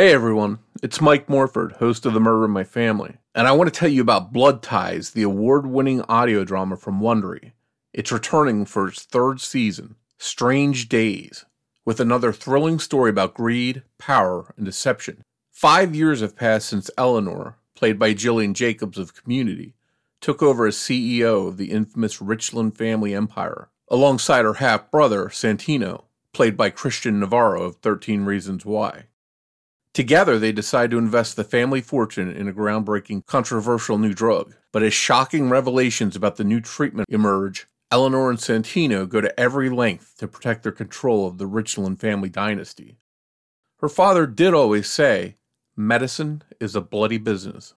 Hey everyone, it's Mike Morford, host of The Murder in My Family, and I want to tell you about Blood Ties, the award winning audio drama from Wondery. It's returning for its third season, Strange Days, with another thrilling story about greed, power, and deception. Five years have passed since Eleonore, played by Gillian Jacobs of Community, took over as CEO of the infamous Richland family empire, alongside her half brother, Santino, played by Christian Navarro of 13 Reasons Why. Together, they decide to invest the family fortune in a groundbreaking, controversial new drug. But as shocking revelations about the new treatment emerge, Eleonore and Santino go to every length to protect their control of the Richland family dynasty. Her father did always say, medicine is a bloody business.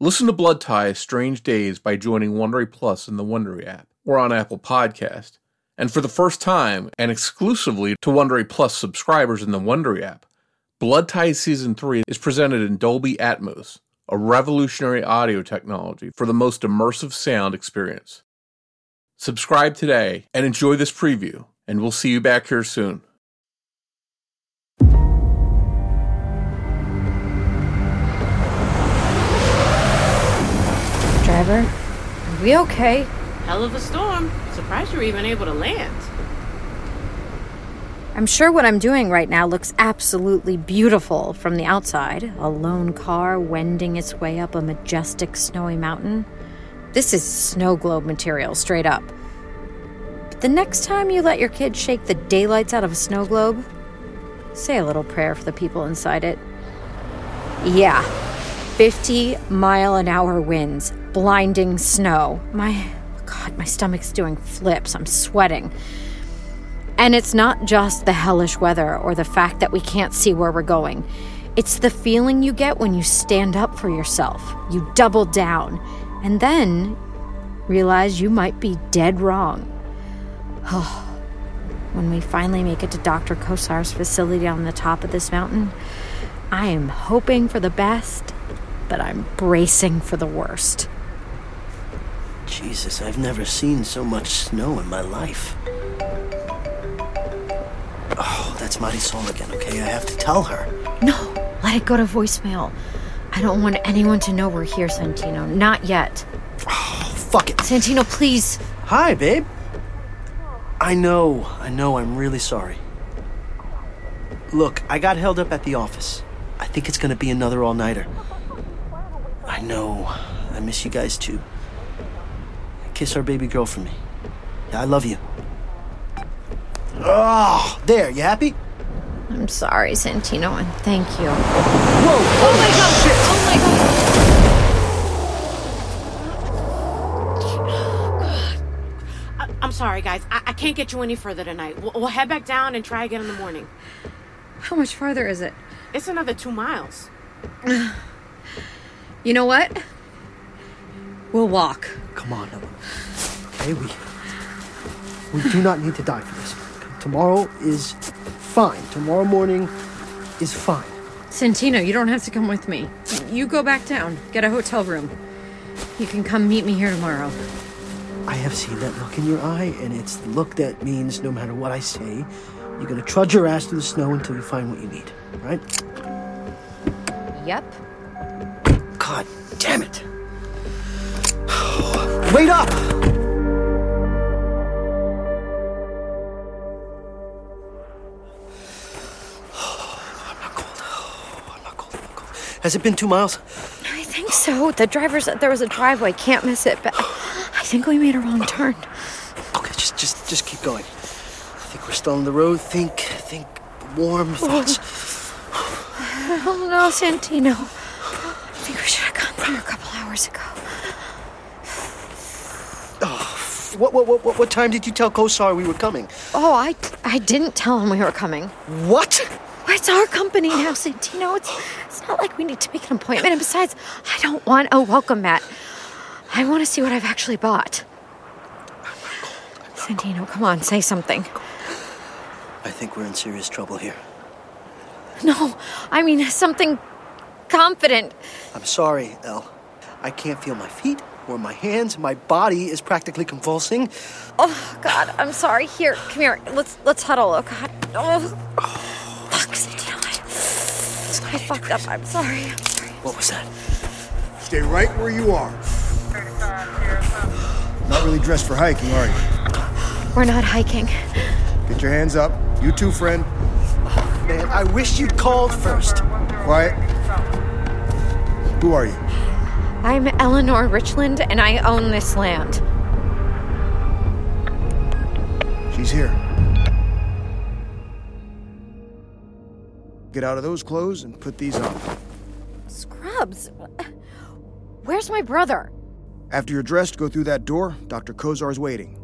Listen to Blood Ties Strange Days by joining Wondery Plus in the Wondery app or on Apple Podcast. And for the first time and exclusively to Wondery Plus subscribers in the Wondery app, Blood Ties Season 3 is presented in Dolby Atmos, a revolutionary audio technology for the most immersive sound experience. Subscribe today and enjoy this preview, and we'll see you back here soon. Driver, are we okay? Hell of a storm. Surprised you were even able to land. I'm sure what I'm doing right now looks absolutely beautiful from the outside. A lone car wending its way up a majestic snowy mountain. This is snow globe material, straight up. But the next time you let your kid shake the daylights out of a snow globe, say a little prayer for the people inside it. Yeah, 50 mile an hour winds, blinding snow. My God, my stomach's doing flips. I'm sweating. And it's not just the hellish weather or the fact that we can't see where we're going. It's the feeling you get when you stand up for yourself. You double down and then realize you might be dead wrong. Oh, when we finally make it to Dr. Kosar's facility on the top of this mountain, I am hoping for the best, but I'm bracing for the worst. Jesus, I've never seen so much snow in my life. That's Marisol again, okay? I have to tell her. No, let it go to voicemail. I don't want anyone to know we're here, Santino. Not yet. Oh, fuck it. Santino, please. Hi, babe. I know, I know, I'm really sorry. Look, I got held up at the office. I think it's gonna be another all nighter. I know. I miss you guys too. Kiss our baby girl for me. I love you. Oh, there. You happy? I'm sorry, Santino, and thank you. Whoa! Oh my god! Shit. Oh my god! I- I'm sorry, guys. I-, I can't get you any further tonight. We'll-, we'll head back down and try again in the morning. How much farther is it? It's another two miles. You know what? We'll walk. Come on, Ellen. Okay, we we do not need to die for this. Tomorrow is fine. Tomorrow morning is fine. Santino, you don't have to come with me. You go back down. Get a hotel room. You can come meet me here tomorrow. I have seen that look in your eye, and it's the look that means no matter what I say, you're gonna trudge your ass through the snow until you find what you need. Right? Yep. God damn it! Wait up! Has it been two miles? I think so. The driver said there was a driveway. Can't miss it, but I think we made a wrong turn. Okay, just just just keep going. I think we're still on the road. Think think warm thoughts. Oh no, Santino. I think we should have gone there a couple hours ago. Oh, what what what, what time did you tell Kosar we were coming? Oh, I, I didn't tell him we were coming. What? It's our company now, Santino. It's, it's not like we need to make an appointment. And besides, I don't want a welcome mat. I want to see what I've actually bought. Santino, come on, say something. I think we're in serious trouble here. No, I mean something confident. I'm sorry, Elle. I can't feel my feet or my hands. My body is practically convulsing. Oh God, I'm sorry. Here, come here. Let's let's huddle. Oh God. Oh. I fucked up. I'm sorry. I'm sorry. What was that? Stay right where you are. Not really dressed for hiking, are you? We're not hiking. Get your hands up. You too, friend. Oh, Man, I wish you'd called first. Quiet. Who are you? I'm Eleonore Richland, and I own this land. She's here. Get out of those clothes and put these on. Scrubs? Where's my brother? After you're dressed, go through that door. Dr. Kozar's waiting.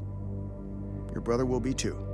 Your brother will be too.